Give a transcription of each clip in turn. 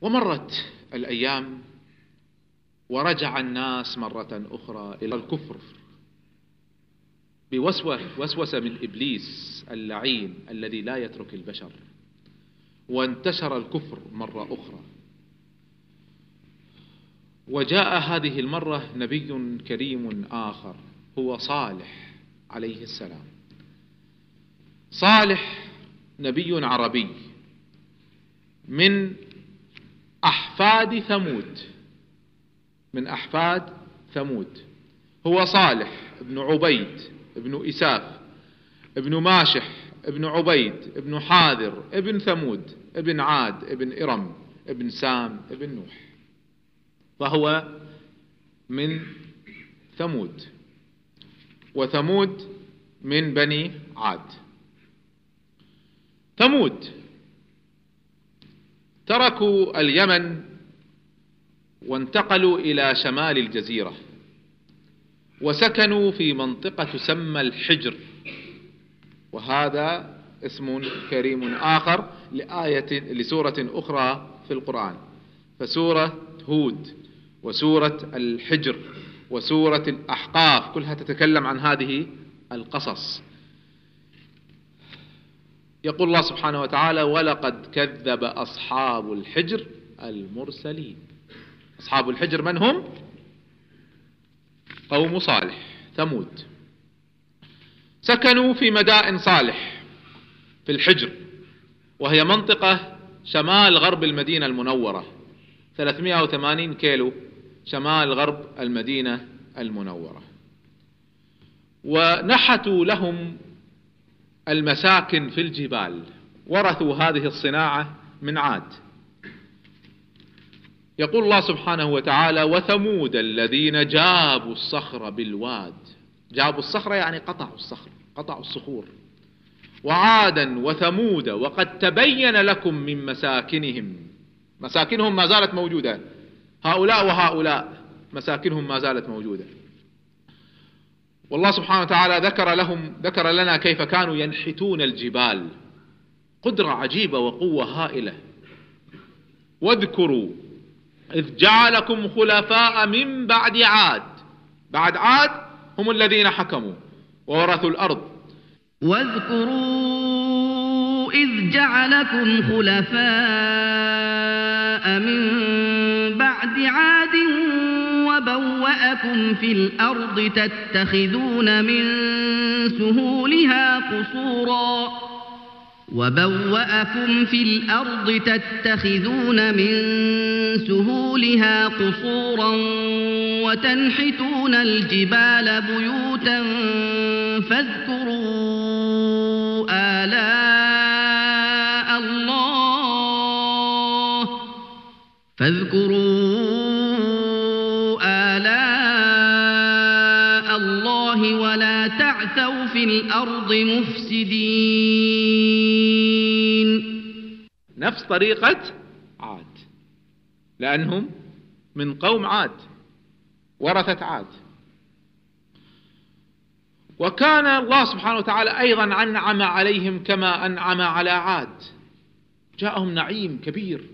ومرت الأيام ورجع الناس مرة أخرى إلى الكفر بوسوسة من إبليس اللعين الذي لا يترك البشر وانتشر الكفر مرة أخرى. وجاء هذه المرة نبي كريم آخر هو صالح عليه السلام. صالح نبي عربي من أحفاد ثمود. من أحفاد ثمود. هو صالح ابن عبيد ابن إساف ابن ماشح ابن عبيد ابن حاذر ابن ثمود ابن عاد ابن إرم ابن سام ابن نوح. فهو من ثمود. وثمود من بني عاد. ثمود تركوا اليمن وانتقلوا إلى شمال الجزيرة وسكنوا في منطقة تسمى الحجر. وهذا اسم كريم آخر لآية لسورة أخرى في القرآن فسورة هود وسورة الحجر وسورة الأحقاف كلها تتكلم عن هذه القصص. يقول الله سبحانه وتعالى ولقد كذب أصحاب الحجر المرسلين. أصحاب الحجر من هم؟ قوم صالح ثمود. سكنوا في مدائن صالح في الحجر وهي منطقة شمال غرب المدينة المنورة 380 كيلو شمال غرب المدينة المنورة. ونحتوا لهم المساكن في الجبال. ورثوا هذه الصناعة من عاد. يقول الله سبحانه وتعالى وثمود الذين جابوا الصخر بالواد. جابوا الصخرة يعني قطعوا الصخر قطعوا الصخور. وعادا وثمود وقد تبين لكم من مساكنهم. مساكنهم ما زالت موجودة. هؤلاء وهؤلاء مساكنهم ما زالت موجودة. والله سبحانه وتعالى ذكر لهم ذكر لنا كيف كانوا ينحتون الجبال. قدرة عجيبة وقوة هائلة. واذكروا إذ جعلكم خلفاء من بعد عاد. بعد عاد هم الذين حكموا وورثوا الأرض. واذكروا إذ جعلكم خلفاء من بعد عاد وبوأكم في الأرض تتخذون من سهولها قصورا وبوأكم في الأرض تتخذون من سهولها قصورا وتنحتون الجبال بيوتا فاذكروا آلاء الله فاذكروا الأرض مفسدين. نفس طريقة عاد لأنهم من قوم عاد ورثت عاد. وكان الله سبحانه وتعالى أيضا أنعم عليهم كما أنعم على عاد. جاءهم نعيم كبير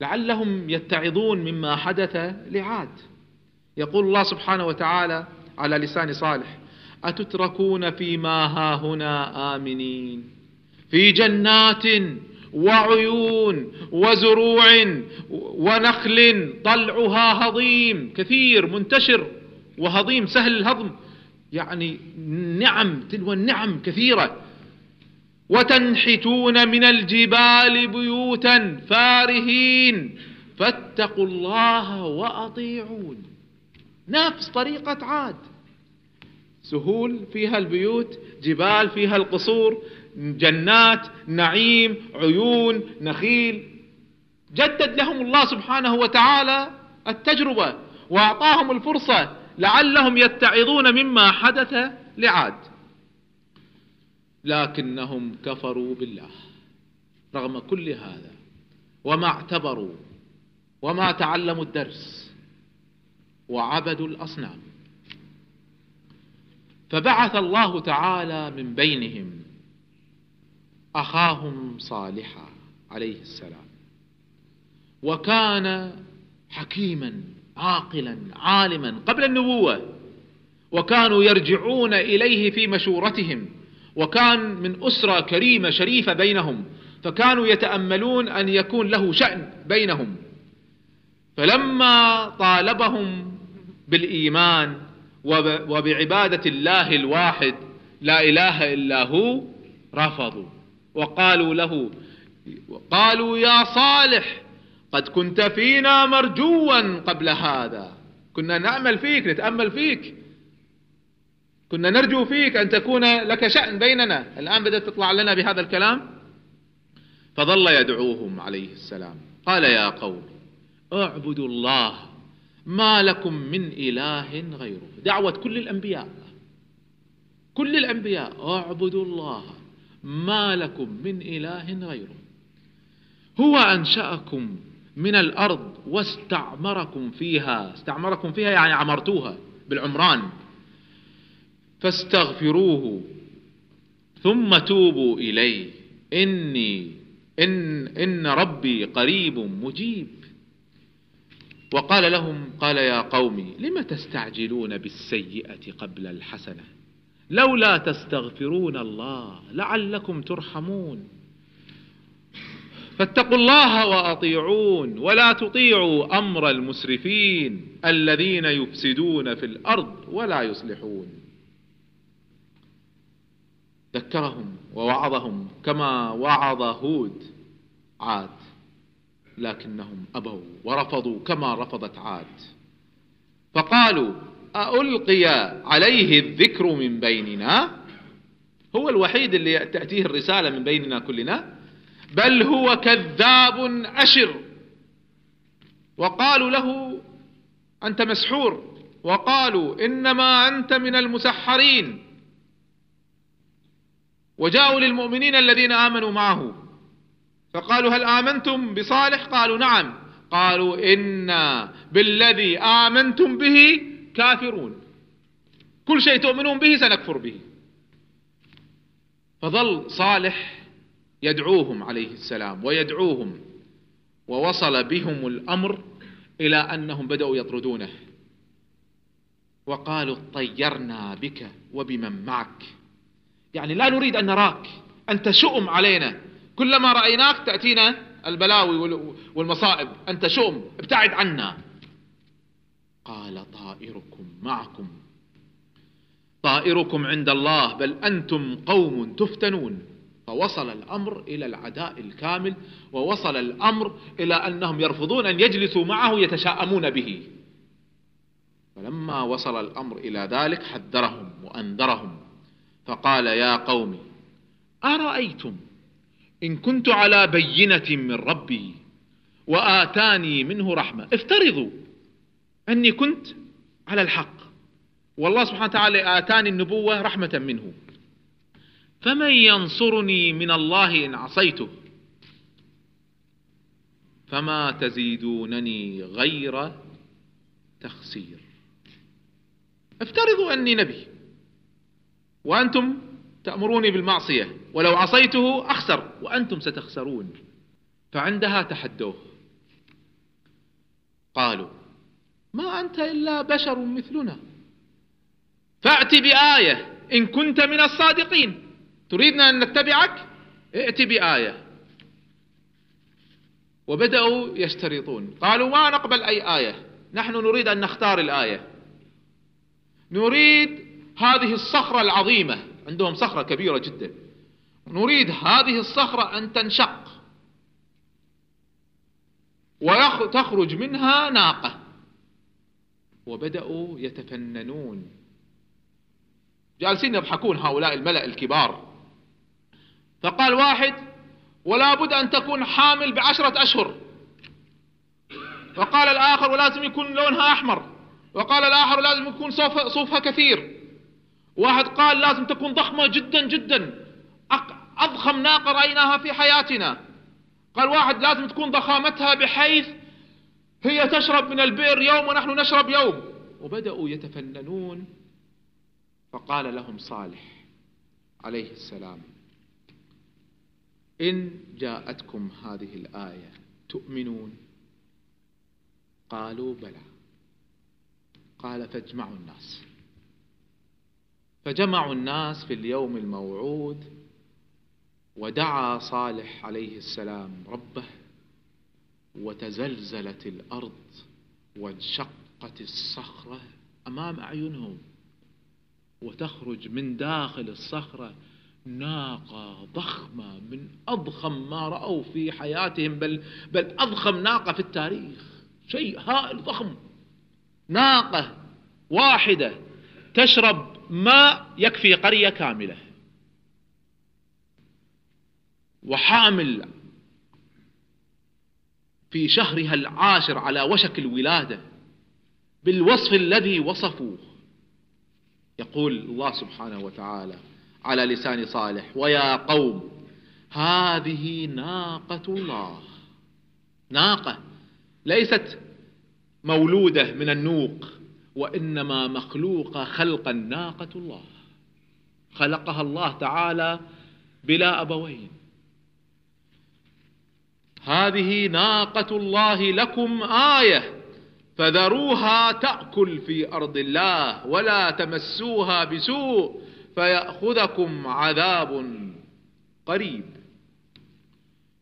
لعلهم يتعظون مما حدث لعاد. يقول الله سبحانه وتعالى على لسان صالح أتتركون فيما هاهنا آمنين؟ في جنات وعيون وزروع ونخل طلعها هضيم كثير منتشر وهضيم سهل الهضم. يعني نعم تلو النعم كثيرة. وتنحتون من الجبال بيوتا فارهين. فاتقوا الله وأطيعون. نفس طريقة عاد. سهول فيها البيوت جبال فيها القصور جنات نعيم عيون نخيل. جدد لهم الله سبحانه وتعالى التجربة وأعطاهم الفرصة لعلهم يتعظون مما حدث لعاد. لكنهم كفروا بالله رغم كل هذا وما اعتبروا وما تعلموا الدرس وعبدوا الأصنام. فبعث الله تعالى من بينهم أخاهم صالحا عليه السلام. وكان حكيما عاقلا عالما قبل النبوة. وكانوا يرجعون إليه في مشورتهم. وكان من أسرة كريمة شريفة بينهم. فكانوا يتأملون أن يكون له شأن بينهم. فلما طالبهم بالإيمان وبعبادة الله الواحد لا إله إلا هو رفضوا. وقالوا له قالوا يا صالح قد كنت فينا مرجوا قبل هذا. كنا نأمل فيك نتأمل فيك. كنا نرجو فيك أن تكون لك شأن بيننا. الآن بدأت تطلع لنا بهذا الكلام. فظل يدعوهم عليه السلام. قال يا قوم اعبدوا الله ما لكم من إله غيره. دعوة كل الأنبياء. كل الأنبياء اعبدوا الله. ما لكم من إله غيره. هو أنشأكم من الأرض واستعمركم فيها. استعمركم فيها يعني عمرتوها بالعمران. فاستغفروه ثم توبوا إليه. إني إن, إن ربي قريب مجيب. وقال لهم قال يا قوم لم تستعجلون بالسيئة قبل الحسنة؟ لولا تستغفرون الله لعلكم ترحمون. فاتقوا الله وأطيعون ولا تطيعوا أمر المسرفين الذين يفسدون في الأرض ولا يصلحون. ذكرهم ووعظهم كما وعظ هود عاد. لكنهم أبوا ورفضوا كما رفضت عاد. فقالوا ألقي عليه الذكر من بيننا؟ هو الوحيد اللي تأتيه الرسالة من بيننا كلنا؟ بل هو كذاب أشر وقالوا له أنت مسحور. وقالوا إنما أنت من المسحرين. وجاءوا للمؤمنين الذين آمنوا معه. فقالوا هل آمنتم بصالح؟ قالوا نعم. قالوا إنا بالذي آمنتم به كافرون. كل شيء تؤمنون به سنكفر به. فظل صالح يدعوهم عليه السلام ويدعوهم ووصل بهم الأمر إلى أنهم بدأوا يطردونه. وقالوا طيرنا بك وبمن معك. يعني لا نريد أن نراك. أنت شؤم علينا. كلما رأيناك تأتينا البلاوي والمصائب. أنت شؤم ابتعد عنا. قال طائركم معكم. طائركم عند الله بل أنتم قوم تفتنون. فوصل الأمر إلى العداء الكامل ووصل الأمر إلى أنهم يرفضون أن يجلسوا معه يتشاءمون به. فلما وصل الأمر إلى ذلك حذرهم وأنذرهم. فقال يا قوم أرأيتم إن كنت على بينة من ربي وآتاني منه رحمة. افترضوا أني كنت على الحق. والله سبحانه وتعالى آتاني النبوة رحمة منه. فمن ينصرني من الله إن عصيته؟ فما تزيدونني غير تخسير. افترضوا أني نبي وأنتم تأمروني بالمعصية. ولو عصيته أخسر وأنتم ستخسرون. فعندها تحدوه. قالوا ما أنت إلا بشر مثلنا. فأت بآية إن كنت من الصادقين. تريدنا أن نتبعك؟ ائت بآية. وبدأوا يشترطون قالوا ما نقبل أي آية؟ نحن نريد أن نختار الآية. نريد هذه الصخرة العظيمة. عندهم صخرة كبيرة جدا. نريد هذه الصخرة أن تنشق. وتخرج منها ناقة. وبدأوا يتفننون. جالسين يضحكون هؤلاء الملأ الكبار. فقال واحد ولا بد أن تكون حامل بعشرة أشهر. وقال الآخر ولازم يكون لونها أحمر. وقال الآخر لازم يكون صوف صوفها كثير. واحد قال لازم تكون ضخمة جدا جدا. أضخم ناقة رأيناها في حياتنا. قال واحد لازم تكون ضخامتها بحيث هي تشرب من البئر يوم ونحن نشرب يوم. وبدأوا يتفننون. فقال لهم صالح عليه السلام إن جاءتكم هذه الآية تؤمنون؟ قالوا بلى. قال فاجمعوا الناس. فجمعوا الناس في اليوم الموعود ودعا صالح عليه السلام ربه وتزلزلت الأرض وانشقت الصخرة أمام أعينهم وتخرج من داخل الصخرة ناقة ضخمة من أضخم ما رأوا في حياتهم بل, بل أضخم ناقة في التاريخ شيء هائل ضخم. ناقة واحدة تشرب ماء يكفي قرية كاملة. وحامل في شهرها العاشر على وشك الولادة بالوصف الذي وصفوه. يقول الله سبحانه وتعالى على لسان صالح ويا قوم هذه ناقة الله. ناقة ليست مولودة من النوق وإنما مخلوقة خلقا ناقة الله. خلقها الله تعالى بلا أبوين. هذه ناقة الله لكم آية فذروها تأكل في أرض الله ولا تمسوها بسوء فيأخذكم عذاب قريب.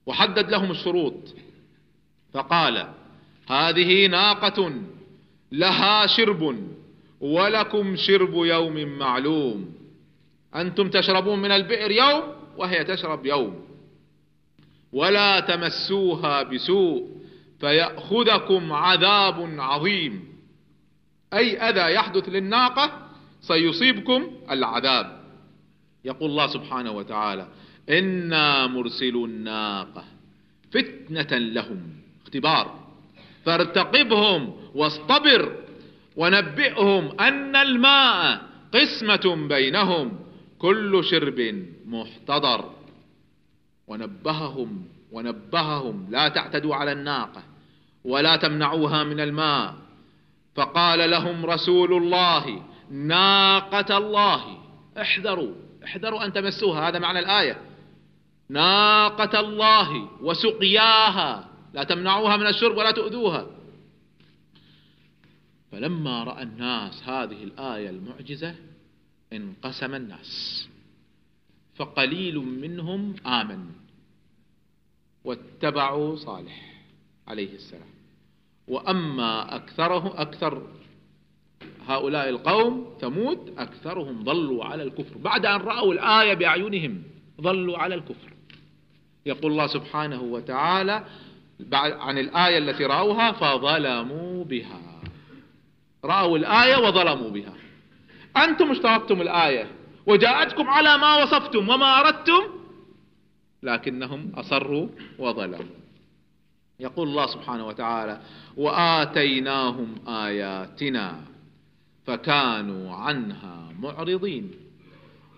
وحدد لهم الشروط. فقال هذه ناقة لها شرب ولكم شرب يوم معلوم. أنتم تشربون من البئر يوم وهي تشرب يوم. ولا تمسوها بسوء فيأخذكم عذاب عظيم. أي أذى يحدث للناقة سيصيبكم العذاب. يقول الله سبحانه وتعالى إنا مرسل الناقة فتنة لهم. اختبار. فارتقبهم واصطبر ونبئهم أن الماء قسمة بينهم. كل شرب محتضر. ونبههم ونبههم. لا تعتدوا على الناقة ولا تمنعوها من الماء. فقال لهم رسول الله ناقة الله. احذروا احذروا أن تمسوها. هذا معنى الآية. ناقة الله وسقياها. لا تمنعوها من الشرب ولا تؤذوها. فلما رأى الناس هذه الآية المعجزة انقسم الناس. فقليل منهم آمن واتبعوا صالح عليه السلام. وأما أكثره أكثر هؤلاء القوم ثمود أكثرهم ظلوا على الكفر. بعد أن رأوا الآية بأعينهم ظلوا على الكفر. يقول الله سبحانه وتعالى عن الآية التي رأوها فظلموا بها. رأوا الآية وظلموا بها. أنتم اشتركتم الآية؟ وجاءتكم على ما وصفتم وما أردتم لكنهم أصروا وظلموا. يقول الله سبحانه وتعالى وآتيناهم آياتنا فكانوا عنها معرضين.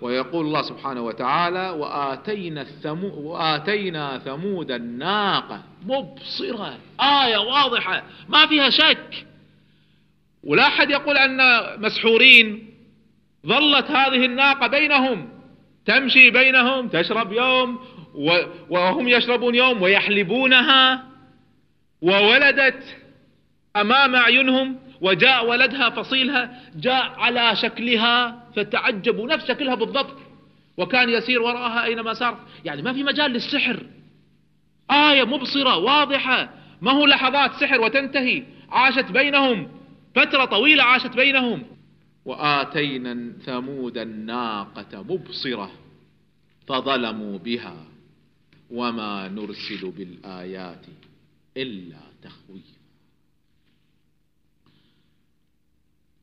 ويقول الله سبحانه وتعالى وآتينا, الثمو وآتينا ثمود الناقة. مبصرة آية واضحة ما فيها شك. ولا أحد يقول أن مسحورين. ظلت هذه الناقة بينهم. تمشي بينهم تشرب يوم وهم يشربون يوم ويحلبونها. وولدت أمام أعينهم وجاء ولدها فصيلها جاء على شكلها فتعجبوا نفس شكلها بالضبط. وكان يسير وراءها أينما سار يعني ما في مجال للسحر. آية مبصرة واضحة. ما هو لحظات سحر وتنتهي؟ عاشت بينهم. فترة طويلة عاشت بينهم. وآتينا ثمود الناقة مبصرة فظلموا بها وما نرسل بالآيات إلا تخويف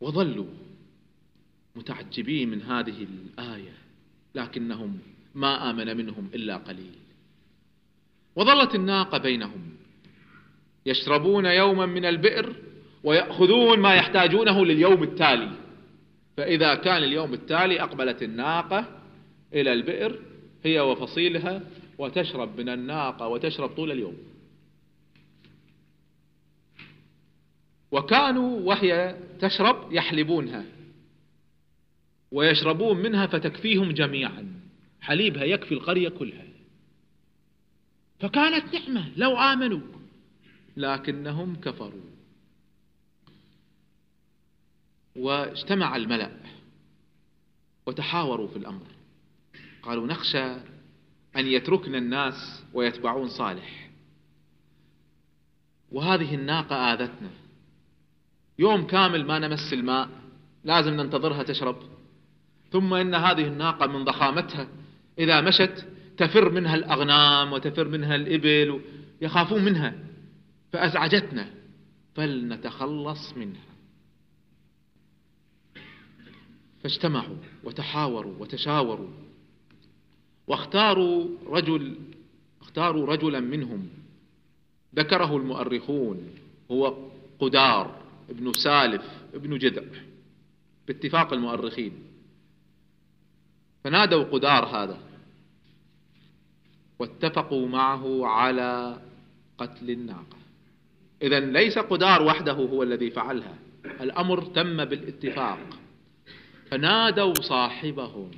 وظلوا متعجبين من هذه الآية لكنهم ما آمن منهم إلا قليل. وظلت الناقة بينهم يشربون يوما من البئر ويأخذون ما يحتاجونه لليوم التالي. فإذا كان اليوم التالي أقبلت الناقة إلى البئر هي وفصيلها وتشرب من الناقة وتشرب طول اليوم. وكانوا وهي تشرب يحلبونها ويشربون منها فتكفيهم جميعا. حليبها يكفي القرية كلها. فكانت نعمة لو آمنوا لكنهم كفروا. واجتمع الملأ وتحاوروا في الأمر. قالوا نخشى أن يتركنا الناس ويتبعون صالح. وهذه الناقة آذتنا. يوم كامل ما نمس الماء لازم ننتظرها تشرب. ثم إن هذه الناقة من ضخامتها إذا مشت تفر منها الأغنام وتفر منها الإبل يخافون منها. فأزعجتنا. فلنتخلص منها. فاجتمعوا وتحاوروا وتشاوروا. واختاروا رجل اختاروا رجلا منهم. ذكره المؤرخون هو قدار ابن سالف ابن جذع باتفاق المؤرخين. فنادوا قدار هذا. واتفقوا معه على قتل الناقة. إذا ليس قدار وحده هو الذي فعلها. الأمر تم بالاتفاق. فنادوا صاحبهم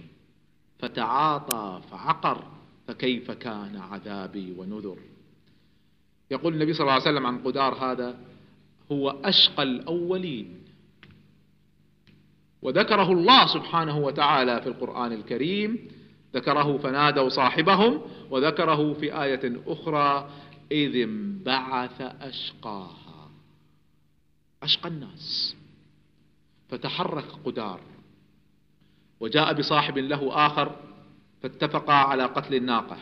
فتعاطى فعقر فكيف كان عذابي ونذر؟ يقول النبي صلى الله عليه وسلم عن قدار هذا هو أشقى الأولين. وذكره الله سبحانه وتعالى في القرآن الكريم ذكره فنادوا صاحبهم وذكره في آية أخرى إذ انبعث أشقاها. أشقى الناس. فتحرك قدار. وجاء بصاحب له آخر فاتفقا على قتل الناقة.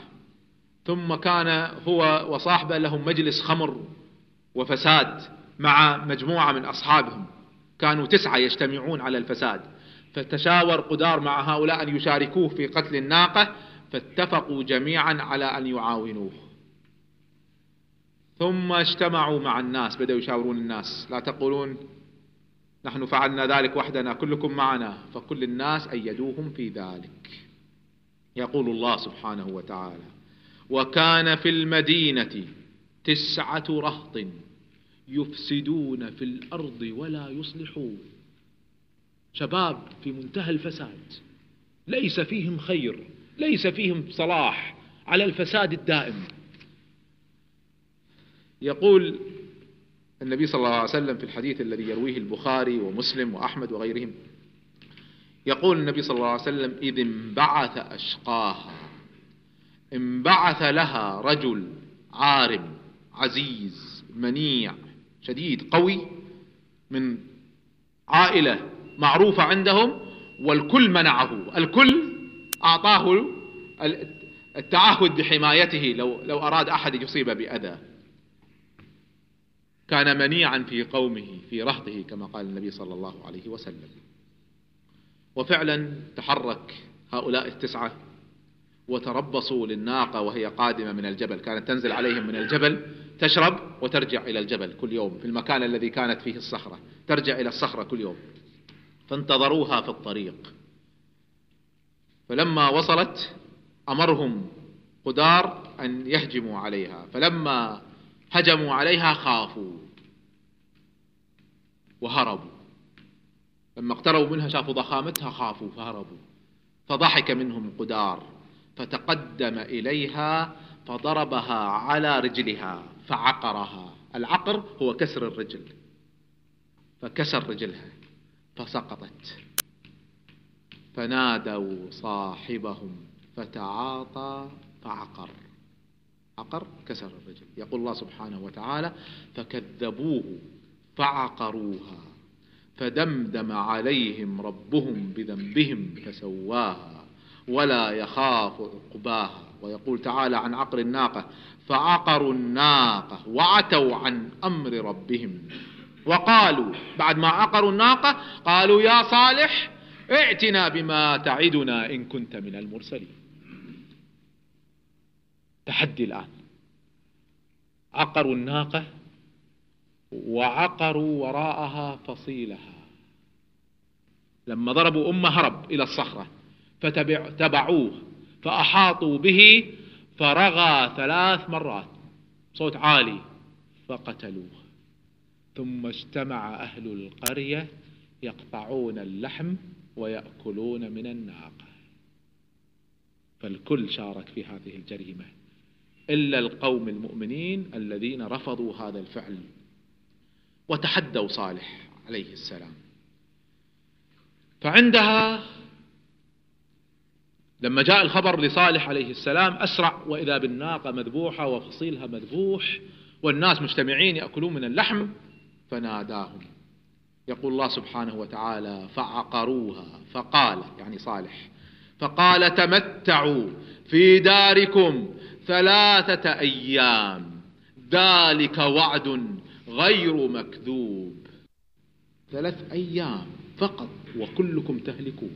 ثم كان هو وصاحبه لهم مجلس خمر وفساد مع مجموعة من أصحابهم. كانوا تسعة يجتمعون على الفساد. فتشاور قدار مع هؤلاء أن يشاركوه في قتل الناقة. فاتفقوا جميعا على أن يعاونوه. ثم اجتمعوا مع الناس بدأوا يشاورون الناس. لا تقولون نحن فعلنا ذلك وحدنا كلكم معنا فكل الناس أيدوهم في ذلك. يقول الله سبحانه وتعالى وكان في المدينة تسعة رهط يفسدون في الأرض ولا يصلحون. شباب في منتهى الفساد ليس فيهم خير ليس فيهم صلاح على الفساد الدائم. يقول النبي صلى الله عليه وسلم في الحديث الذي يرويه البخاري ومسلم وأحمد وغيرهم يقول النبي صلى الله عليه وسلم إذ انبعث أشقاها انبعث لها رجل عارم عزيز منيع شديد قوي من عائلة معروفة عندهم والكل منعه الكل أعطاه التعهد بحمايته لو, لو أراد أحد يصيب بأذى. كان منيعا في قومه في رهطه كما قال النبي صلى الله عليه وسلم. وفعلا تحرك هؤلاء التسعة وتربصوا للناقة وهي قادمة من الجبل كانت تنزل عليهم من الجبل تشرب وترجع إلى الجبل كل يوم في المكان الذي كانت فيه الصخرة ترجع إلى الصخرة كل يوم. فانتظروها في الطريق. فلما وصلت أمرهم قدار أن يهجموا عليها فلما هجموا عليها خافوا. وهربوا. لما اقتربوا منها شافوا ضخامتها خافوا فهربوا. فضحك منهم قدار فتقدم إليها فضربها على رجلها فعقرها. العقر هو كسر الرجل. فكسر رجلها فسقطت. فنادوا صاحبهم فتعاطى فعقر. عقر كسر الرجل. يقول الله سبحانه وتعالى فكذبوه. فعقروها فدمدم عليهم ربهم بذنبهم فسواها ولا يخاف عقباها. ويقول تعالى عن عقر الناقة فعقروا الناقة وعتوا عن أمر ربهم. وقالوا بعد ما عقروا الناقة قالوا يا صالح ائتنا بما تعدنا إن كنت من المرسلين. تحدي الآن. عقروا الناقة وعقروا وراءها فصيلها. لما ضربوا أمه هرب إلى الصخرة فتبعوه فأحاطوا به فرغى ثلاث مرات. صوت عالي فقتلوه. ثم اجتمع أهل القرية يقطعون اللحم ويأكلون من الناقة. فالكل شارك في هذه الجريمة إلا القوم المؤمنين الذين رفضوا هذا الفعل. وتحدوا صالح عليه السلام. فعندها لما جاء الخبر لصالح عليه السلام أسرع وإذا بالناقة مذبوحة وفصيلها مذبوح والناس مجتمعين يأكلون من اللحم فناداهم. يقول الله سبحانه وتعالى فعقروها فقال يعني صالح فقال تمتعوا في داركم ثلاثة أيام ذلك وعد غير مكذوب. ثلاث أيام فقط وكلكم تهلكون.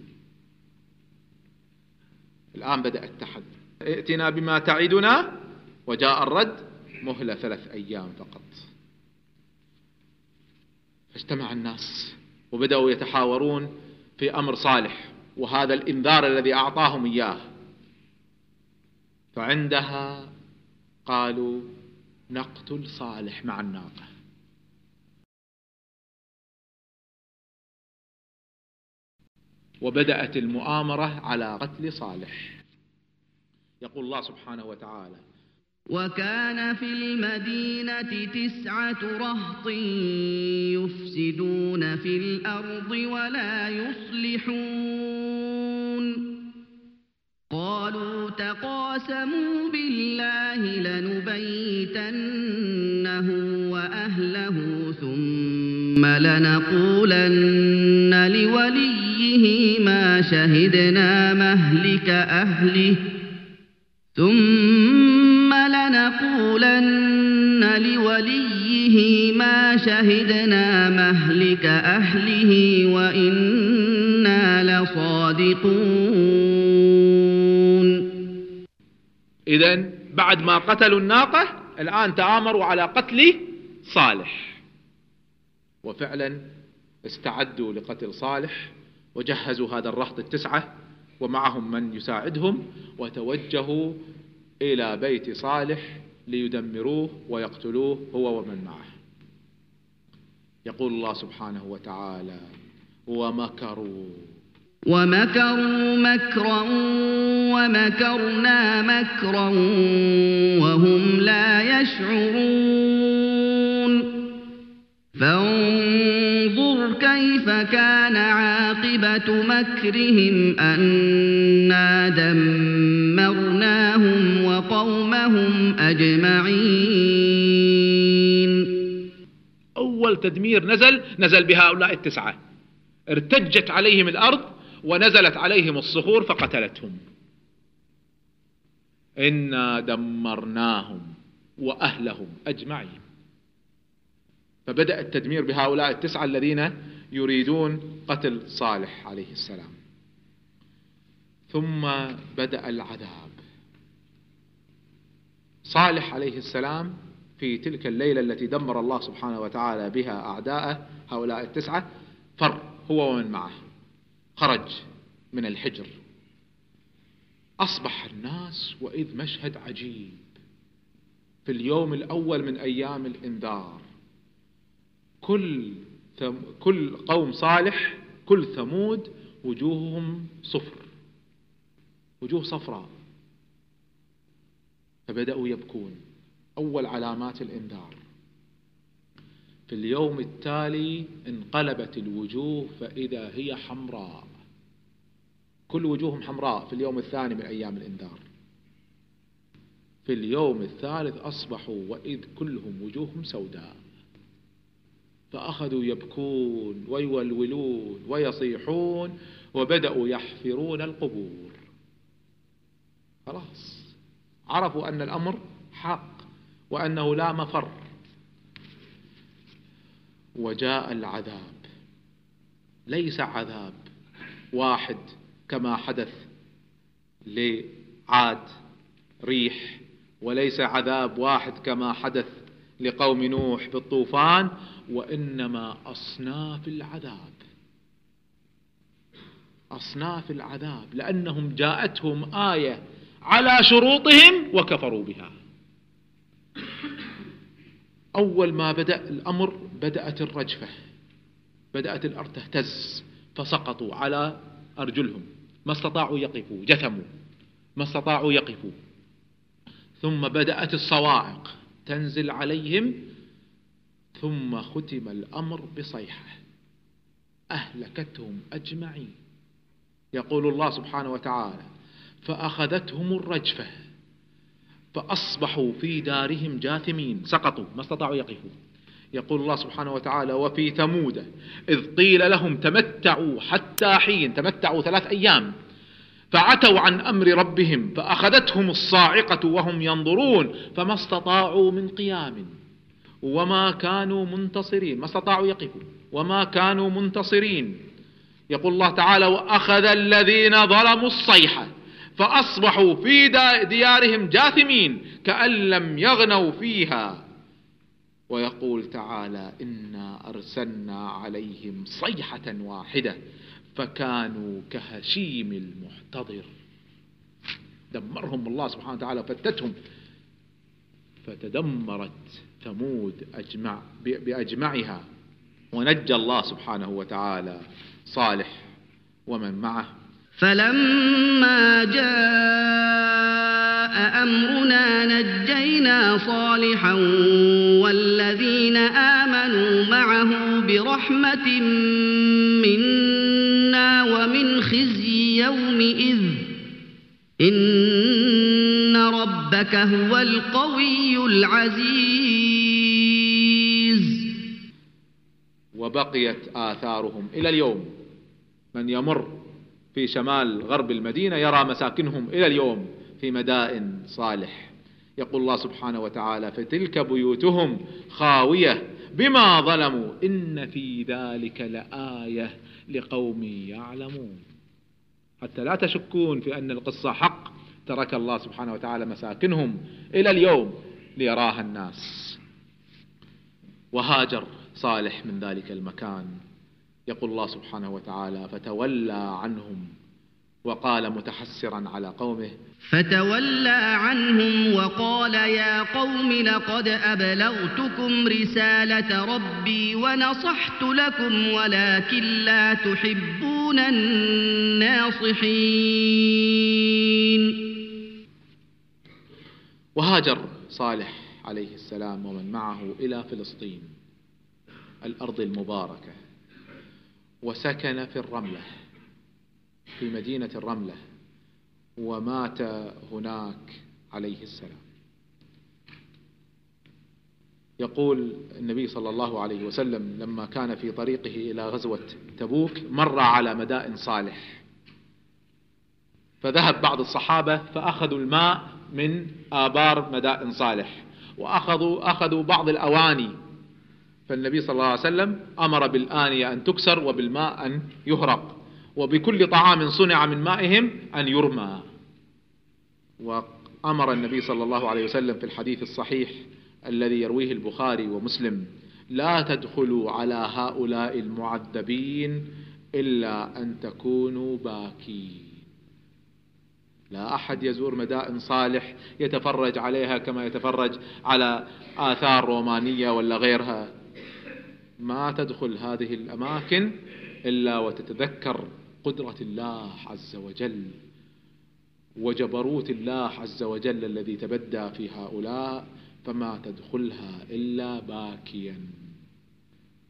الآن بدأ التحدي. ائتنا بما تعدنا. وجاء الرد. مهلة ثلاث أيام فقط. فاجتمع الناس وبدأوا يتحاورون في أمر صالح. وهذا الإنذار الذي أعطاهم إياه. فعندها قالوا نقتل صالح مع الناقة. وبدأت المؤامرة على قتل صالح. يقول الله سبحانه وتعالى وكان في المدينة تسعة رهط يفسدون في الأرض ولا يصلحون. قالوا تقاسموا بالله لنبيتنه وأهله ثم لنقولن لوليه ما شهدنا مهلك أهله. ثم لنقولن لوليه ما شهدنا مهلك أهله وإنا لصادقون. إذا بعد ما قتلوا الناقة الآن تآمروا على قتل صالح. وفعلا استعدوا لقتل صالح. وجهزوا هذا الرهط التسعة ومعهم من يساعدهم وتوجهوا إلى بيت صالح ليدمروه ويقتلوه هو ومن معه. يقول الله سبحانه وتعالى ومكروا. ومكروا مكرا ومكرنا مكرا وهم لا يشعرون. فانظر كيف كان عاقبة مكرهم أنا دمرناهم وقومهم أجمعين؟ أول تدمير نزل نزل بهؤلاء التسعة. ارتجت عليهم الأرض ونزلت عليهم الصخور فقتلتهم. إنا دمرناهم وأهلهم أجمعين. فبدأ التدمير بهؤلاء التسعة الذين يريدون قتل صالح عليه السلام. ثم بدأ العذاب. صالح عليه السلام في تلك الليلة التي دمر الله سبحانه وتعالى بها أعداءه هؤلاء التسعة فر هو ومن معه. خرج من الحجر. أصبح الناس وإذ مشهد عجيب. في اليوم الأول من أيام الإنذار كل كل قوم صالح كل ثمود وجوههم صفر. وجوه صفراء. فبدأوا يبكون. أول علامات الإنذار. في اليوم التالي انقلبت الوجوه فإذا هي حمراء. كل وجوههم حمراء في اليوم الثاني من أيام الإنذار. في اليوم الثالث أصبحوا وإذ كلهم وجوههم سوداء. فأخذوا يبكون ويولولون ويصيحون وبدأوا يحفرون القبور. خلاص. عرفوا أن الأمر حق وأنه لا مفر. وجاء العذاب. ليس عذاب واحد كما حدث لعاد ريح وليس عذاب واحد كما حدث لقوم نوح في الطوفان وإنما أصناف العذاب. أصناف العذاب لأنهم جاءتهم آية على شروطهم وكفروا بها. أول ما بدأ الأمر بدأت الرجفة بدأت الأرض تهتز فسقطوا على أرجلهم. ما استطاعوا يقفوا جثموا. ما استطاعوا يقفوا. ثم بدأت الصواعق. تنزل عليهم ثم ختم الأمر بصيحة. أهلكتهم أجمعين. يقول الله سبحانه وتعالى فأخذتهم الرجفة فأصبحوا في دارهم جاثمين. سقطوا ما استطاعوا يقفوا. يقول الله سبحانه وتعالى وفي ثمود إذ قيل لهم تمتعوا حتى حين تمتعوا ثلاث أيام. فعتوا عن أمر ربهم فأخذتهم الصاعقة وهم ينظرون فما استطاعوا من قيام وما كانوا منتصرين ما استطاعوا يقفوا وما كانوا منتصرين. يقول الله تعالى وأخذ الذين ظلموا الصيحة فأصبحوا في ديارهم جاثمين كأن لم يغنوا فيها. ويقول تعالى إنا أرسلنا عليهم صيحة واحدة فكانوا كهشيم المحتضر. دمرهم الله سبحانه وتعالى فتتهم فتدمرت ثمود أجمع بأجمعها. ونجى الله سبحانه وتعالى صالح ومن معه. فلما جاء أمرنا نجينا صالحا والذين آمنوا معه برحمة يومئذ. إن ربك هو القوي العزيز. وبقيت آثارهم إلى اليوم. من يمر في شمال غرب المدينة يرى مساكنهم إلى اليوم في مدائن صالح. يقول الله سبحانه وتعالى فتلك بيوتهم خاوية بما ظلموا. إن في ذلك لآية لقوم يعلمون. حتى لا تشكون في أن القصة حق. ترك الله سبحانه وتعالى مساكنهم إلى اليوم ليراها الناس. وهاجر صالح من ذلك المكان. يقول الله سبحانه وتعالى فتولى عنهم وقال متحسرا على قومه فتولى عنهم وقال يا قوم لقد أبلغتكم رسالة ربي ونصحت لكم ولكن لا تحبون الناصحين. وهاجر صالح عليه السلام ومن معه إلى فلسطين الأرض المباركة وسكن في الرملة في مدينة الرملة ومات هناك عليه السلام. يقول النبي صلى الله عليه وسلم لما كان في طريقه إلى غزوة تبوك مر على مدائن صالح. فذهب بعض الصحابة فأخذوا الماء من آبار مدائن صالح. وأخذوا أخذوا بعض الأواني. فالنبي صلى الله عليه وسلم أمر بالآنية أن تكسر وبالماء أن يهرق. وبكل طعام صنع من مائهم أن يرمى. وأمر النبي صلى الله عليه وسلم في الحديث الصحيح الذي يرويه البخاري ومسلم لا تدخلوا على هؤلاء المعذبين إلا أن تكونوا باكين. لا أحد يزور مدائن صالح يتفرج عليها كما يتفرج على آثار رومانية ولا غيرها. ما تدخل هذه الأماكن إلا وتتذكر قدرة الله عز وجل وجبروت الله عز وجل الذي تبدى في هؤلاء. فما تدخلها إلا باكيا.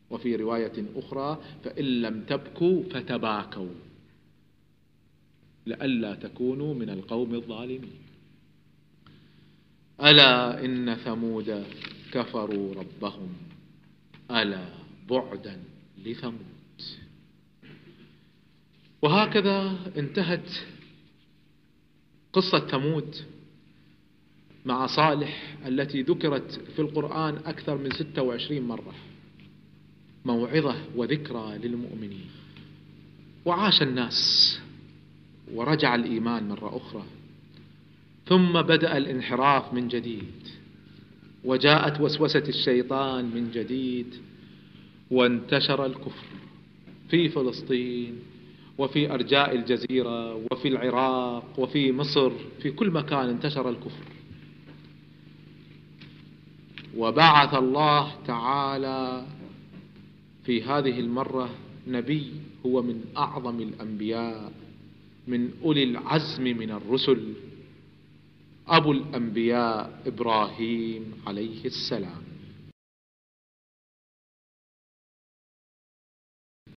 وفي رواية أخرى فإن لم تبكوا فتباكوا. لئلا تكونوا من القوم الظالمين. ألا إن ثمود كفروا ربهم. ألا بعدا لثمود. وهكذا انتهت قصة ثمود. مع صالح التي ذكرت في القرآن أكثر من 26 مرة. موعظة وذكرى للمؤمنين. وعاش الناس ورجع الإيمان مرة أخرى. ثم بدأ الانحراف من جديد. وجاءت وسوسة الشيطان من جديد. وانتشر الكفر في فلسطين وفي أرجاء الجزيرة وفي العراق وفي مصر. في كل مكان انتشر الكفر. وبعث الله تعالى في هذه المرة نبي هو من أعظم الأنبياء من أولي العزم من الرسل أبو الأنبياء إبراهيم عليه السلام.